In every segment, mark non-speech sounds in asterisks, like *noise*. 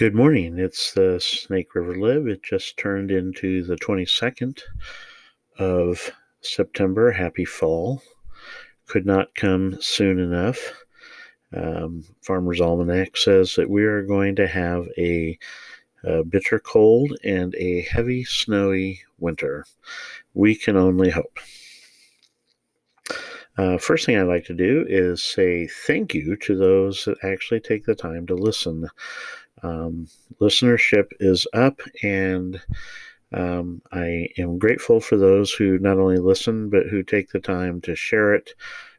Good morning. It's the Snake River Lib. It just turned into the 22nd of September. Happy fall. Could not come soon enough. Um, Farmer's Almanac says that we are going to have a, a bitter cold and a heavy snowy winter. We can only hope. Uh, first thing I'd like to do is say thank you to those that actually take the time to listen. Um, listenership is up, and um, I am grateful for those who not only listen, but who take the time to share it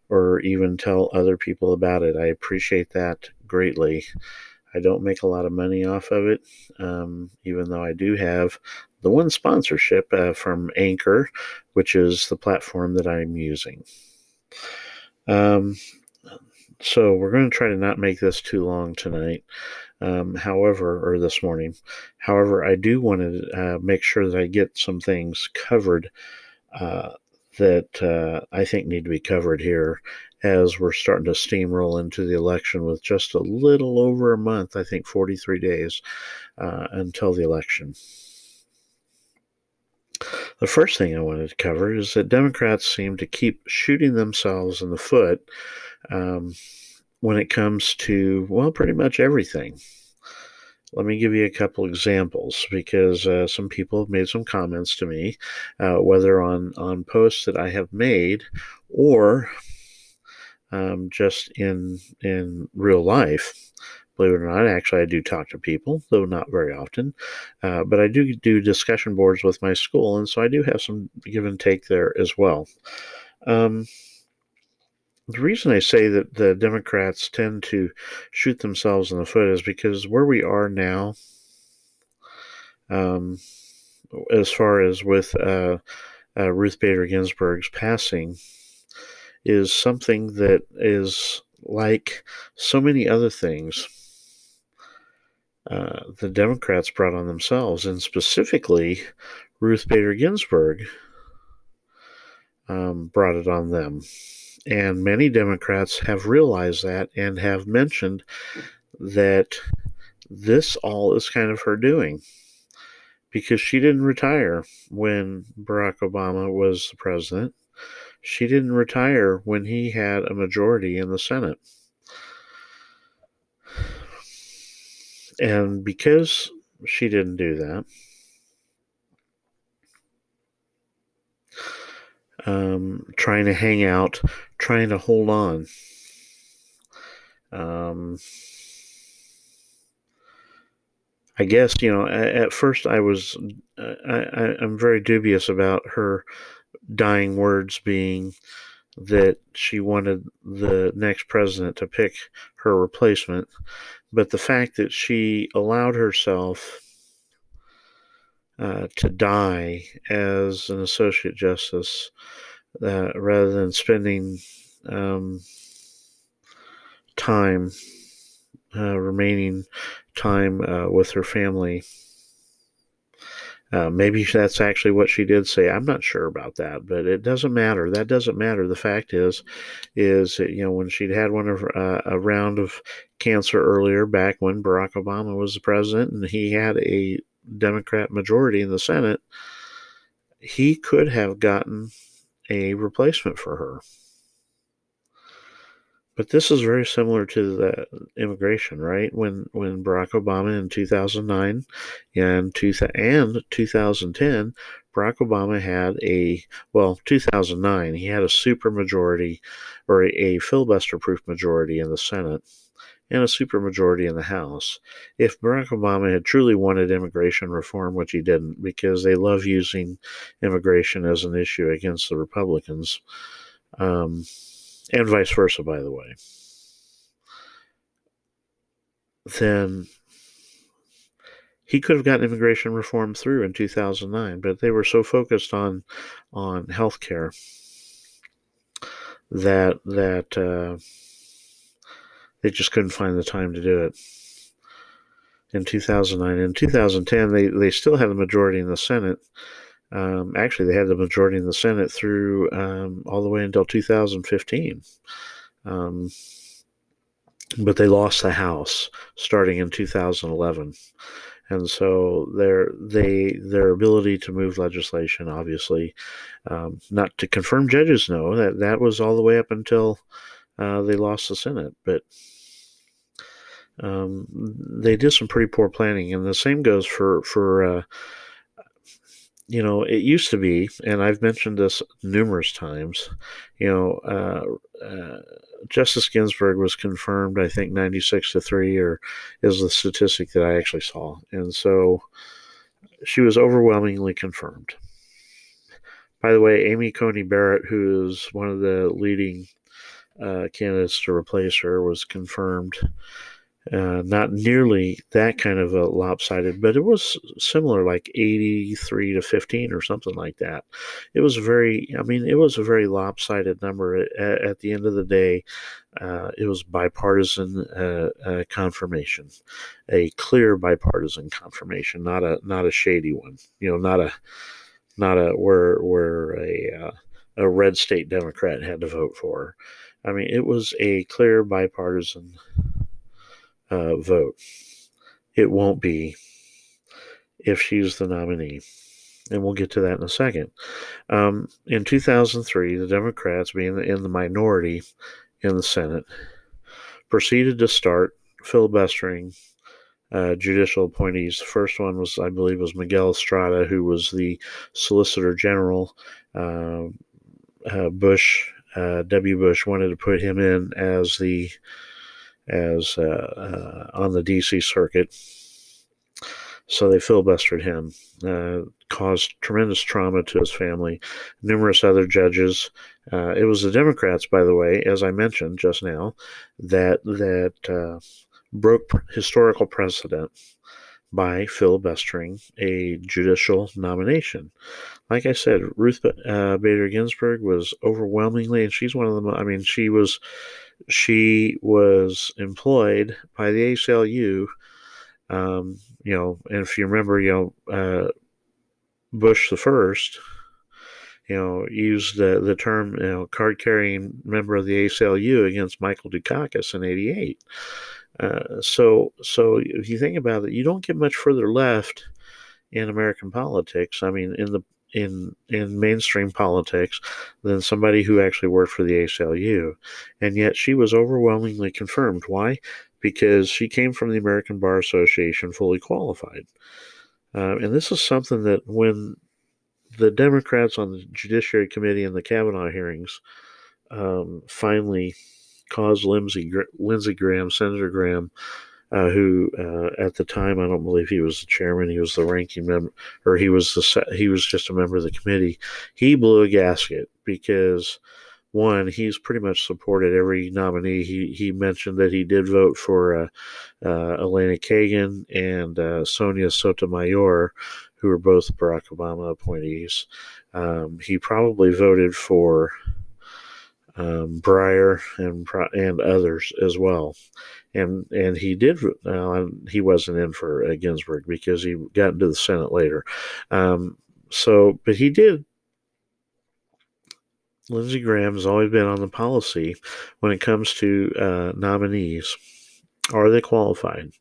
or even tell other people about it. I appreciate that greatly. I don't make a lot of money off of it, um, even though I do have the one sponsorship uh, from Anchor, which is the platform that I'm using. Um, so we're going to try to not make this too long tonight. Um, however, or this morning. However, I do want to uh, make sure that I get some things covered uh, that uh, I think need to be covered here as we're starting to steamroll into the election with just a little over a month, I think 43 days uh, until the election. The first thing I wanted to cover is that Democrats seem to keep shooting themselves in the foot. Um, when it comes to, well, pretty much everything. Let me give you a couple examples because uh, some people have made some comments to me, uh, whether on, on posts that I have made or um, just in in real life. Believe it or not, actually, I do talk to people, though not very often. Uh, but I do do discussion boards with my school, and so I do have some give and take there as well. Um, the reason I say that the Democrats tend to shoot themselves in the foot is because where we are now, um, as far as with uh, uh, Ruth Bader Ginsburg's passing, is something that is like so many other things uh, the Democrats brought on themselves, and specifically Ruth Bader Ginsburg um, brought it on them. And many Democrats have realized that and have mentioned that this all is kind of her doing because she didn't retire when Barack Obama was the president. She didn't retire when he had a majority in the Senate. And because she didn't do that, um, trying to hang out, trying to hold on. Um, I guess you know. At, first, I was I, I'm very dubious about her dying words being that she wanted the next president to pick her replacement, but the fact that she allowed herself uh, to die as an associate justice uh, rather than spending um, time, uh, remaining time uh, with her family. Uh, maybe that's actually what she did say. I'm not sure about that, but it doesn't matter. That doesn't matter. The fact is, is that, you know when she'd had one of uh, a round of cancer earlier, back when Barack Obama was the president, and he had a Democrat majority in the Senate, he could have gotten a replacement for her. But this is very similar to the immigration, right? When when Barack Obama in 2009 and, two, and 2010, Barack Obama had a well, 2009 he had a super majority or a, a filibuster-proof majority in the Senate and a supermajority in the House. If Barack Obama had truly wanted immigration reform, which he didn't, because they love using immigration as an issue against the Republicans, um, and vice versa, by the way, then he could have gotten immigration reform through in 2009, but they were so focused on on health care that that uh, they just couldn't find the time to do it in 2009. In 2010, they, they still had a majority in the Senate. Um, actually, they had the majority in the Senate through um, all the way until 2015. Um, but they lost the House starting in 2011 and so their they their ability to move legislation obviously um, not to confirm judges no that that was all the way up until uh, they lost the senate but um, they did some pretty poor planning and the same goes for for uh, you know, it used to be, and I've mentioned this numerous times, you know, uh, uh, Justice Ginsburg was confirmed, I think, 96 to 3, or is the statistic that I actually saw. And so she was overwhelmingly confirmed. By the way, Amy Coney Barrett, who is one of the leading uh, candidates to replace her, was confirmed uh, not nearly that kind of a lopsided, but it was similar, like 83 to 15 or something like that. It was very, I mean, it was a very lopsided number. At, at the end of the day, uh, it was bipartisan uh, uh confirmation, a clear bipartisan confirmation, not a not a shady one. You know, not a not a where where a uh, a red state Democrat had to vote for. I mean, it was a clear bipartisan uh, vote. It won't be if she's the nominee. And we'll get to that in a second. Um, in 2003, the Democrats, being in the minority in the Senate, proceeded to start filibustering uh, judicial appointees. The first one was, I believe, was Miguel Estrada, who was the Solicitor General. Uh, uh, Bush, uh, W. Bush, wanted to put him in as the as uh, uh, on the DC circuit. So they filibustered him, uh, caused tremendous trauma to his family. Numerous other judges. It was the Democrats, by the way, as I mentioned just now, that that broke historical precedent by filibustering a judicial nomination. Like I said, Ruth uh, Bader Ginsburg was overwhelmingly, and she's one of them. I mean, she was she was employed by the ACLU. Um, you know, and if you remember, you know, uh, Bush the first, you know, used the, the term, you know, card carrying member of the ACLU against Michael Dukakis in '88. Uh, so, so if you think about it, you don't get much further left in American politics. I mean, in the in in mainstream politics than somebody who actually worked for the ACLU, and yet she was overwhelmingly confirmed. Why? Because she came from the American Bar Association, fully qualified. Uh, and this is something that when the Democrats on the Judiciary Committee and the Kavanaugh hearings um, finally caused Lindsey, Lindsey Graham, Senator Graham, uh, who uh, at the time I don't believe he was the chairman. He was the ranking member, or he was the he was just a member of the committee. He blew a gasket because one, he's pretty much supported every nominee. He he mentioned that he did vote for uh, uh Elena Kagan and uh, Sonia Sotomayor, who were both Barack Obama appointees. Um, he probably voted for um, Breyer and and others as well and and he did. Uh, he wasn't in for uh, Ginsburg because he got into the Senate later. Um, so, but he did. Lindsey Graham has always been on the policy when it comes to uh, nominees. Are they qualified?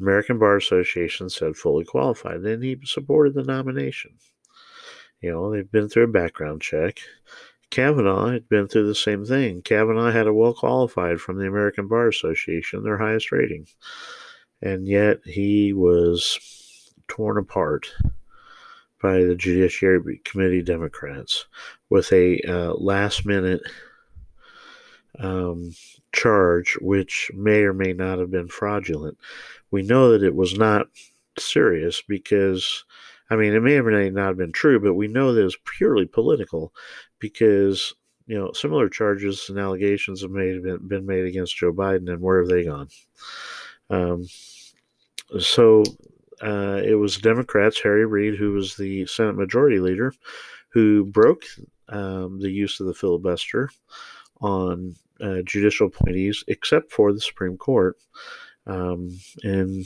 American Bar Association said fully qualified. Then he supported the nomination. You know, they've been through a background check. Kavanaugh had been through the same thing. Kavanaugh had a well qualified from the American Bar Association, their highest rating. And yet he was torn apart by the Judiciary Committee Democrats with a uh, last minute um, charge, which may or may not have been fraudulent. We know that it was not serious because, I mean, it may or may not have been true, but we know that it was purely political because you know similar charges and allegations have made been, been made against Joe Biden, and where have they gone? Um, so uh, it was Democrats, Harry Reid, who was the Senate Majority Leader, who broke um, the use of the filibuster on uh, judicial appointees, except for the Supreme Court. Um, in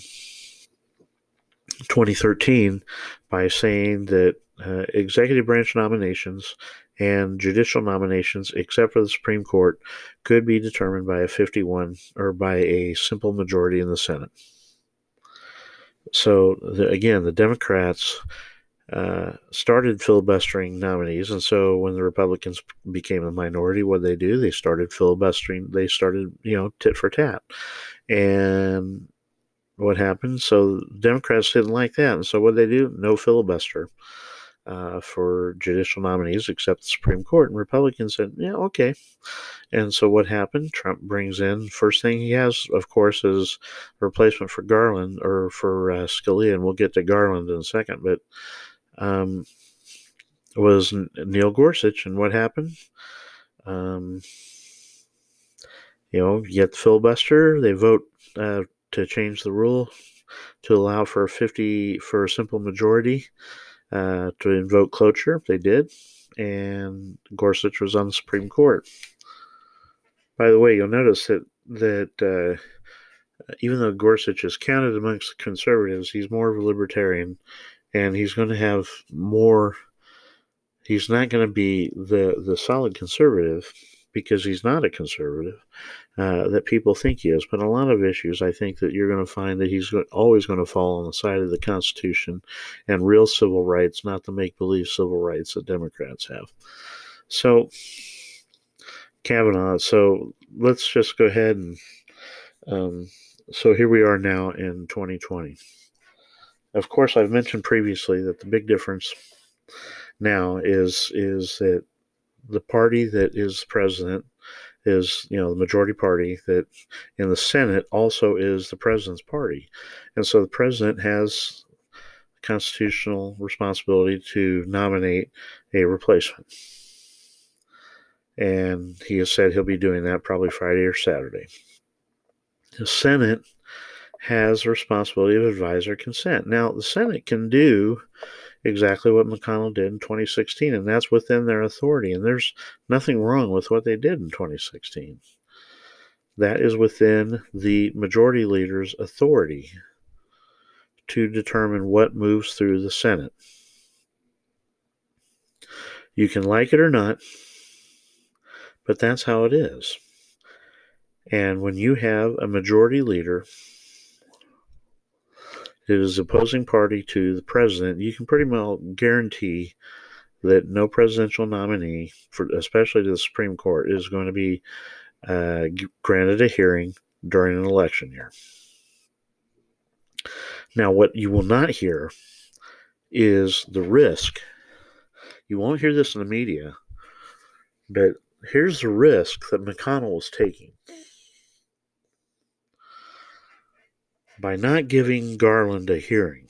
2013, by saying that uh, executive branch nominations and judicial nominations, except for the Supreme Court, could be determined by a 51 or by a simple majority in the Senate. So, the, again, the Democrats uh, started filibustering nominees, and so when the Republicans became a minority, what they do? They started filibustering. They started, you know, tit for tat, and what happened? So Democrats didn't like that, and so what they do? No filibuster uh, for judicial nominees except the Supreme Court. And Republicans said, yeah, okay. And so what happened? Trump brings in, first thing he has, of course, is a replacement for Garland or for uh, Scalia, and we'll get to Garland in a second, but um, was Neil Gorsuch. And what happened? Um, you know, you get the filibuster, they vote uh, to change the rule to allow for a 50 for a simple majority uh, to invoke cloture. They did, and Gorsuch was on the Supreme Court. By the way, you'll notice that that uh, even though Gorsuch is counted amongst the conservatives, he's more of a libertarian, and he's going to have more. He's not going to be the the solid conservative because he's not a conservative uh, that people think he is. But a lot of issues, I think that you're going to find that he's always going to fall on the side of the Constitution and real civil rights, not the make believe civil rights that Democrats have. So, Kavanaugh. So let's just go ahead and. Um, so here we are now in 2020. Of course, I've mentioned previously that the big difference now is is that the party that is president is you know the majority party that in the Senate also is the president's party, and so the president has constitutional responsibility to nominate a replacement. And he has said he'll be doing that probably Friday or Saturday. The Senate has responsibility of advisor consent. Now, the Senate can do exactly what McConnell did in 2016, and that's within their authority. And there's nothing wrong with what they did in 2016. That is within the majority leader's authority to determine what moves through the Senate. You can like it or not, but that's how it is. And when you have a majority leader is opposing party to the president, you can pretty well guarantee that no presidential nominee, for especially to the Supreme Court, is going to be uh, granted a hearing during an election year. Now, what you will not hear is the risk. You won't hear this in the media, but here's the risk that McConnell is taking. By not giving Garland a hearing.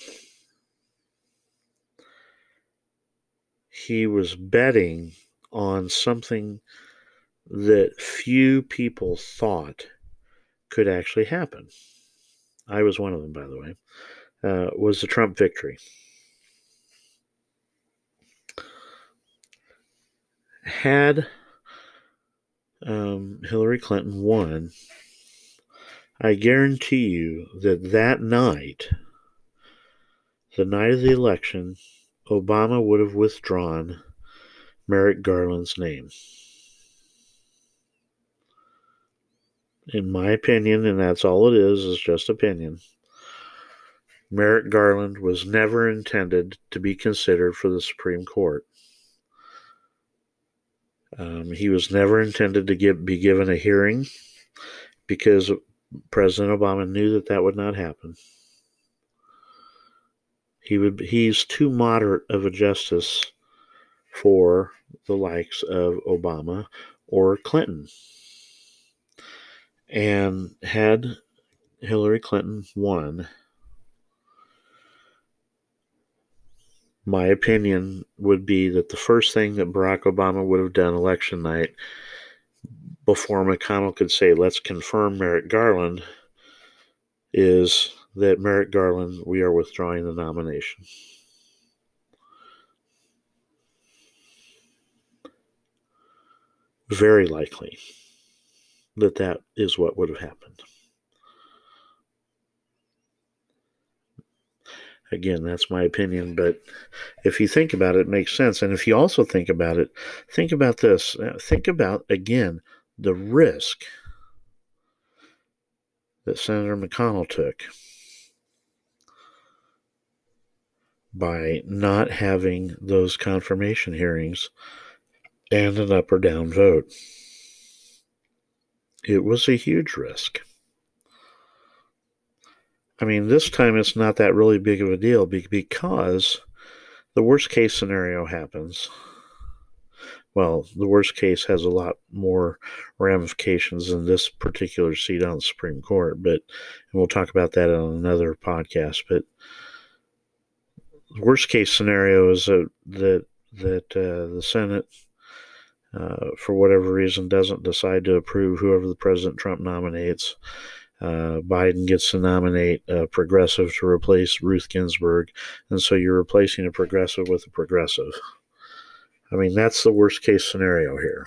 He was betting on something that few people thought could actually happen. I was one of them, by the way, uh, was the Trump victory. Had um, Hillary Clinton won, I guarantee you that that night, the night of the election, Obama would have withdrawn Merrick Garland's name. In my opinion, and that's all it is, is just opinion. Merrick Garland was never intended to be considered for the Supreme Court. Um, he was never intended to give, be given a hearing because President Obama knew that that would not happen. He would he's too moderate of a justice for the likes of Obama or Clinton. And had Hillary Clinton won, my opinion would be that the first thing that Barack Obama would have done election night before McConnell could say, let's confirm Merrick Garland, is that Merrick Garland, we are withdrawing the nomination. Very likely that that is what would have happened. Again, that's my opinion, but if you think about it, it makes sense. And if you also think about it, think about this. Think about, again, the risk that Senator McConnell took by not having those confirmation hearings and an up or down vote. It was a huge risk. I mean, this time it's not that really big of a deal because the worst case scenario happens. Well, the worst case has a lot more ramifications than this particular seat on the Supreme Court, but and we'll talk about that on another podcast. But the worst case scenario is that that, that uh, the Senate, uh, for whatever reason, doesn't decide to approve whoever the President Trump nominates uh, Biden gets to nominate a progressive to replace Ruth Ginsburg, and so you're replacing a progressive with a progressive. I mean, that's the worst case scenario here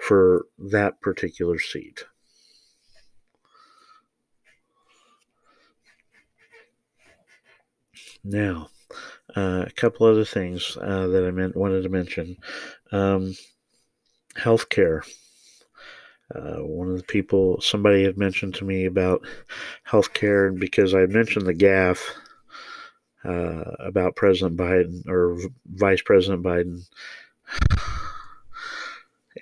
for that particular seat. Now, uh, a couple other things uh, that I meant wanted to mention. Um, healthcare. Uh, one of the people, somebody had mentioned to me about healthcare, and because I mentioned the gaffe uh, about President Biden or Vice President Biden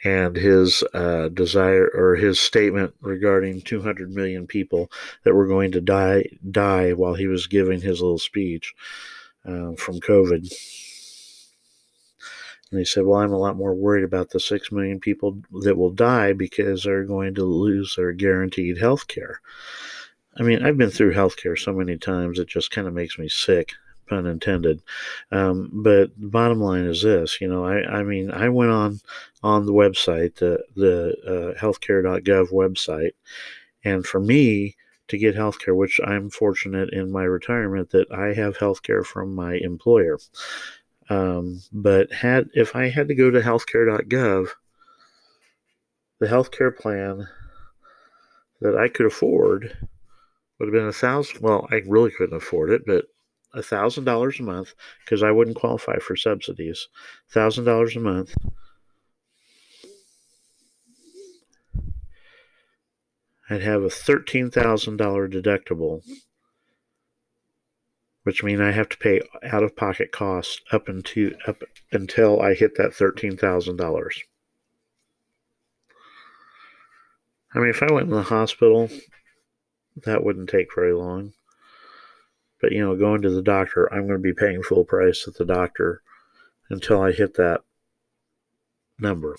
and his uh, desire or his statement regarding 200 million people that were going to die die while he was giving his little speech uh, from COVID. And he said, Well, I'm a lot more worried about the 6 million people that will die because they're going to lose their guaranteed health care. I mean, I've been through healthcare so many times, it just kind of makes me sick, pun intended. Um, but the bottom line is this you know, I, I mean, I went on on the website, the, the uh, healthcare.gov website, and for me, to get healthcare, which I'm fortunate in my retirement that I have healthcare from my employer. Um, but had if I had to go to healthcare.gov, the healthcare plan that I could afford would have been a thousand. Well, I really couldn't afford it, but a thousand dollars a month because I wouldn't qualify for subsidies. Thousand dollars a month. I'd have a thirteen thousand dollar deductible which means I have to pay out of pocket costs up until up until I hit that thirteen thousand dollars. I mean, if I went in the hospital, that wouldn't take very long. But you know, going to the doctor, I'm going to be paying full price at the doctor until I hit that number.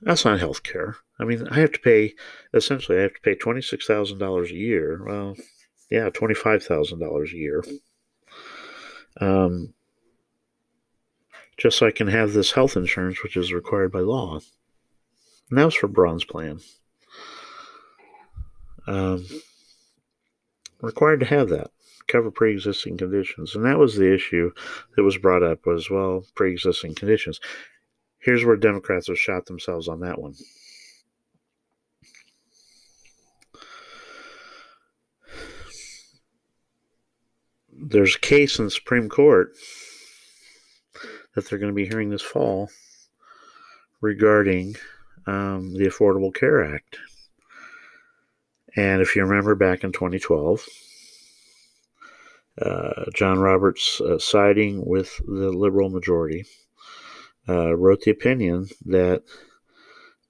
That's not health care. I mean, I have to pay essentially I have to pay twenty six thousand dollars a year. Well, yeah, $25,000 a year. Um, just so I can have this health insurance, which is required by law. And that was for Bronze Plan. Um, required to have that cover pre-existing conditions. And that was the issue that was brought up was well pre-existing conditions. Here's where democrats have shot themselves on that one. There's a case in the Supreme Court that they're going to be hearing this fall regarding um, the Affordable Care Act. And if you remember back in 2012, uh, John Roberts, uh, siding with the liberal majority, uh, wrote the opinion that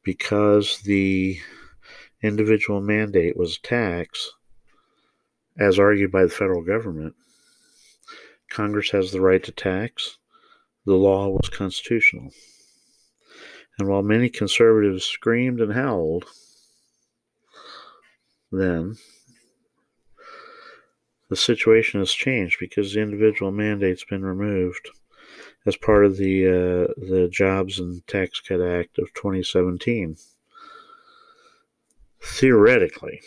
because the individual mandate was a tax, as argued by the federal government, Congress has the right to tax. The law was constitutional. And while many conservatives screamed and howled, then the situation has changed because the individual mandate's been removed as part of the uh, the Jobs and Tax Cut Act of 2017. Theoretically,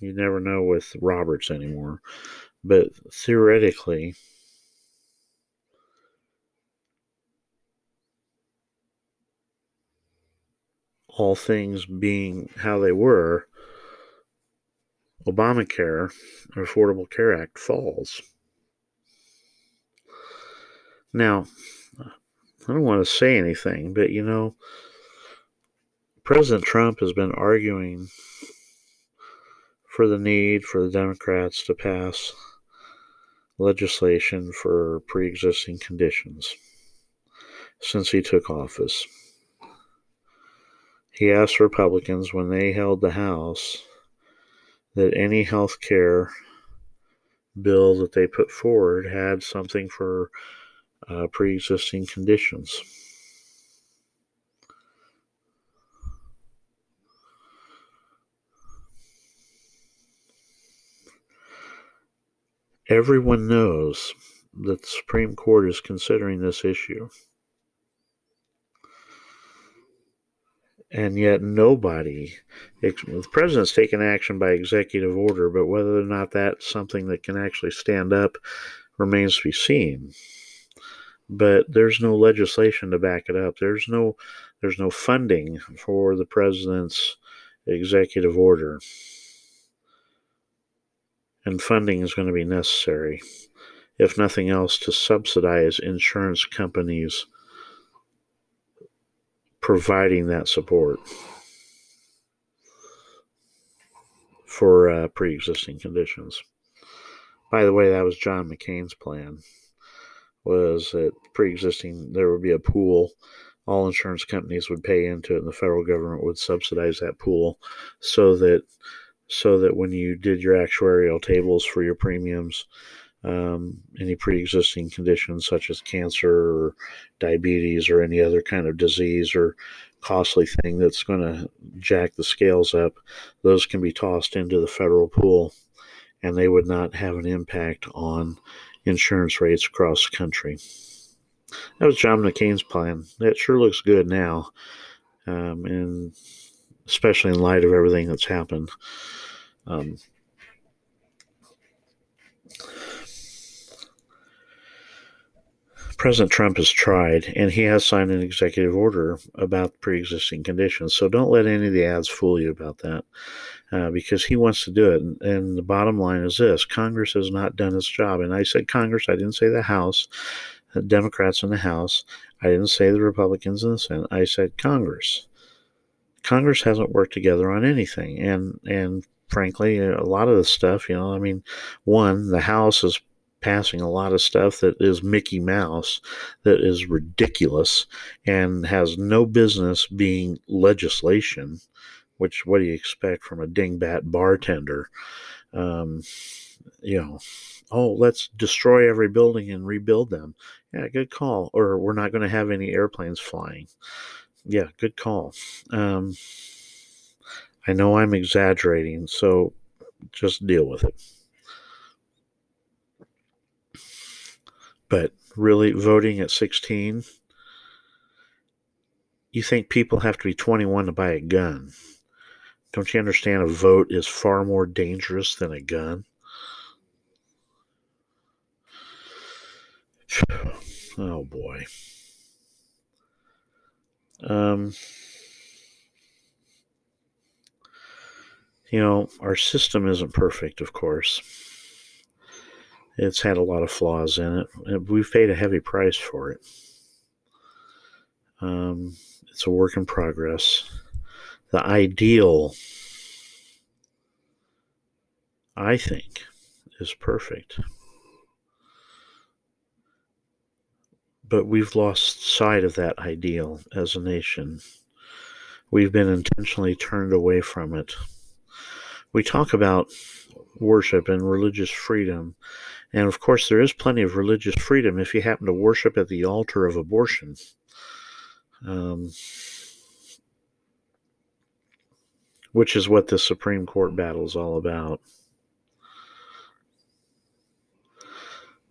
you never know with Roberts anymore, but theoretically, all things being how they were, Obamacare, Affordable Care Act, falls. Now, I don't want to say anything, but you know, President Trump has been arguing for the need for the Democrats to pass legislation for pre existing conditions since he took office. He asked Republicans when they held the House that any health care bill that they put forward had something for uh, pre existing conditions. Everyone knows that the Supreme Court is considering this issue. And yet, nobody, the president's taken action by executive order, but whether or not that's something that can actually stand up remains to be seen. But there's no legislation to back it up. There's no, there's no funding for the president's executive order and funding is going to be necessary, if nothing else, to subsidize insurance companies providing that support for uh, pre existing conditions. By the way, that was John McCain's plan. Was that pre-existing? There would be a pool. All insurance companies would pay into it, and the federal government would subsidize that pool, so that so that when you did your actuarial tables for your premiums, um, any pre-existing conditions such as cancer or diabetes or any other kind of disease or costly thing that's going to jack the scales up, those can be tossed into the federal pool, and they would not have an impact on insurance rates across the country. That was John McCain's plan. That sure looks good now, um, and especially in light of everything that's happened. Um, President Trump has tried, and he has signed an executive order about pre existing conditions. So don't let any of the ads fool you about that uh, because he wants to do it. And, and, the bottom line is this Congress has not done its job. And I said Congress, I didn't say the House, the Democrats in the House, I didn't say the Republicans in the Senate, I said Congress. Congress hasn't worked together on anything. And, and frankly, a lot of the stuff, you know, I mean, one, the House is passing a lot of stuff that is Mickey Mouse, that is ridiculous, and has no business being legislation. Which, what do you expect from a dingbat bartender? Um, you know, oh, let's destroy every building and rebuild them. Yeah, good call. Or we're not going to have any airplanes flying. Yeah, good call. Um, I know I'm exaggerating, so just deal with it. But really, voting at 16, you think people have to be 21 to buy a gun. Don't you understand a vote is far more dangerous than a gun? *sighs* Oh boy. Um, you know, our system isn't perfect, of course. It's had a lot of flaws in it. We've paid a heavy price for it. Um, it's a work in progress. The ideal, I think, is perfect. But we've lost sight of that ideal as a nation. We've been intentionally turned away from it we talk about worship and religious freedom. And of course, there is plenty of religious freedom if you happen to worship at the altar of abortion. Um, which is what the Supreme Court battle is all about.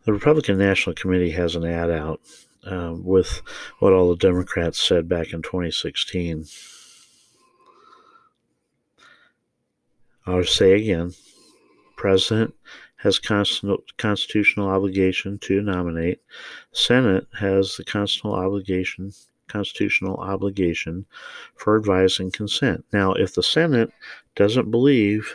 The Republican National Committee has an ad out uh, with what all the Democrats said back in 2016. I'll say again, President has constitutional obligation to nominate. Senate has the constitutional obligation constitutional obligation for advice and consent. Now, if the Senate doesn't believe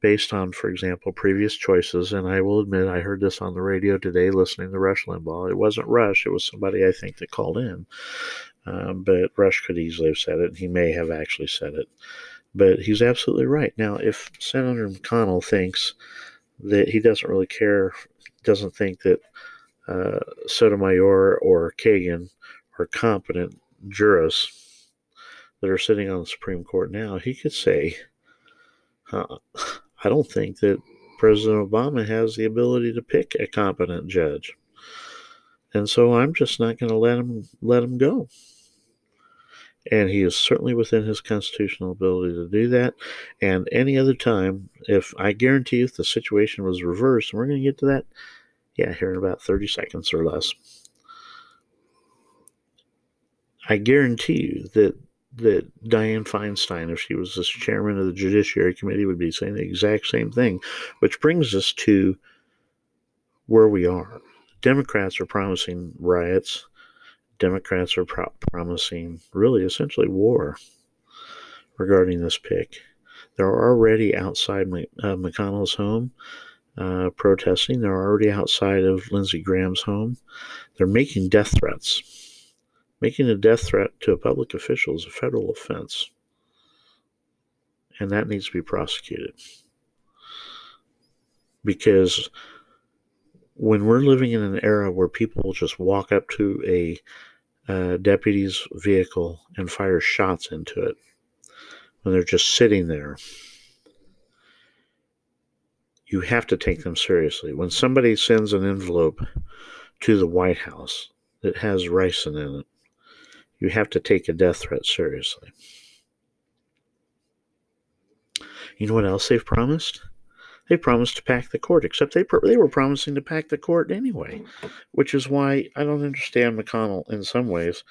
based on, for example, previous choices. And I will admit, I heard this on the radio today listening to Rush Limbaugh. It wasn't Rush, it was somebody I think that called in. Um, but Rush could easily have said it. He may have actually said it. But he's absolutely right. Now, if Senator McConnell thinks that he doesn't really care, doesn't think that uh, Sotomayor or Kagan are competent jurists that are sitting on the Supreme Court now, he could say, uh, I don't think that President Obama has the ability to pick a competent judge. And so I'm just not going to let him let him go. And he is certainly within his constitutional ability to do that. And any other time, if I guarantee you, if the situation was reversed, and we're going to get to that, yeah, here in about 30 seconds or less. I guarantee you that that Dianne Feinstein, if she was the chairman of the Judiciary Committee, would be saying the exact same thing. Which brings us to where we are. Democrats are promising riots. Democrats are pro- promising really essentially war regarding this pick. They're already outside uh, McConnell's home uh, protesting. They're already outside of Lindsey Graham's home. They're making death threats Making a death threat to a public official is a federal offense, and that needs to be prosecuted. Because when we're living in an era where people just walk up to a deputy's vehicle and fire shots into it, when they're just sitting there, you have to take them seriously. When somebody sends an envelope to the White House that has ricin in it, you have to take a death threat seriously. You know what else they've promised? They promised to pack the court, except they they were promising to pack the court anyway, which is why I don't understand McConnell in some ways.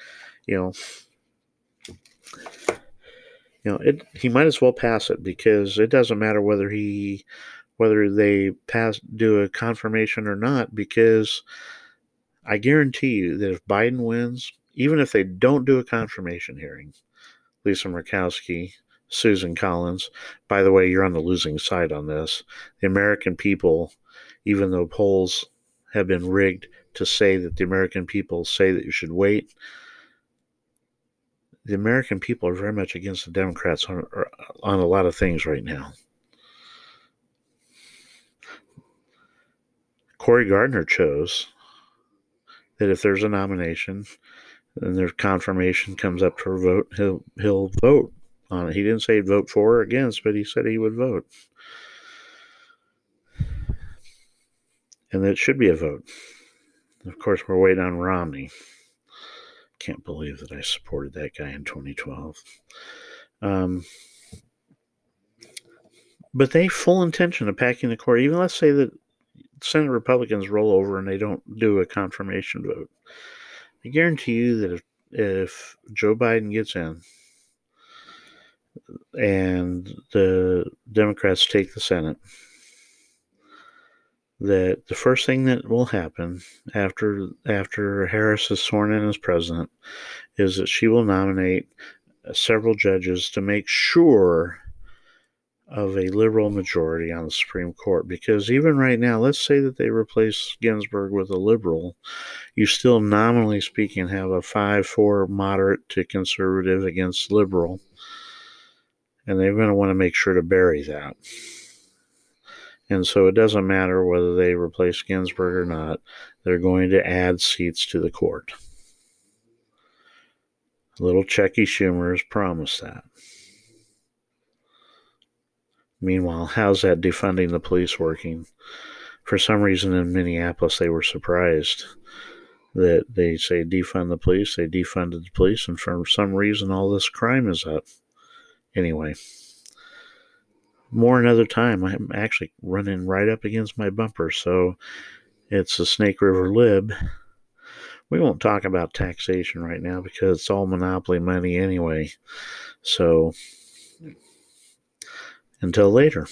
You know, you know, it, he might as well pass it because it doesn't matter whether he whether they pass do a confirmation or not because I guarantee you that if Biden wins, even if they don't do a confirmation hearing, Lisa Murkowski, Susan Collins, by the way, you're on the losing side on this. The American people, even though polls have been rigged to say that the American people say that you should wait, the American people are very much against the Democrats on, on a lot of things right now. Cory Gardner chose that if there's a nomination, and their confirmation comes up for a vote, he'll he'll vote on it. He didn't say he'd vote for or against, but he said he would vote. And that should be a vote. Of course, we're waiting on Romney. Can't believe that I supported that guy in 2012. Um, but they full intention of packing the court. Even let's say that Senate Republicans roll over and they don't do a confirmation vote. I guarantee you that if, if Joe Biden gets in and the Democrats take the Senate, that the first thing that will happen after after Harris is sworn in as president is that she will nominate several judges to make sure of a liberal majority on the Supreme Court. Because even right now, let's say that they replace Ginsburg with a liberal, you still, nominally speaking, have a 5 4 moderate to conservative against liberal. And they're going to want to make sure to bury that. And so it doesn't matter whether they replace Ginsburg or not, they're going to add seats to the court. Little Chucky Schumer has promised that. Meanwhile, how's that defunding the police working? For some reason in Minneapolis, they were surprised that they say defund the police. They defunded the police, and for some reason, all this crime is up. Anyway, more another time. I'm actually running right up against my bumper, so it's the Snake River Lib. We won't talk about taxation right now because it's all monopoly money anyway. So until later.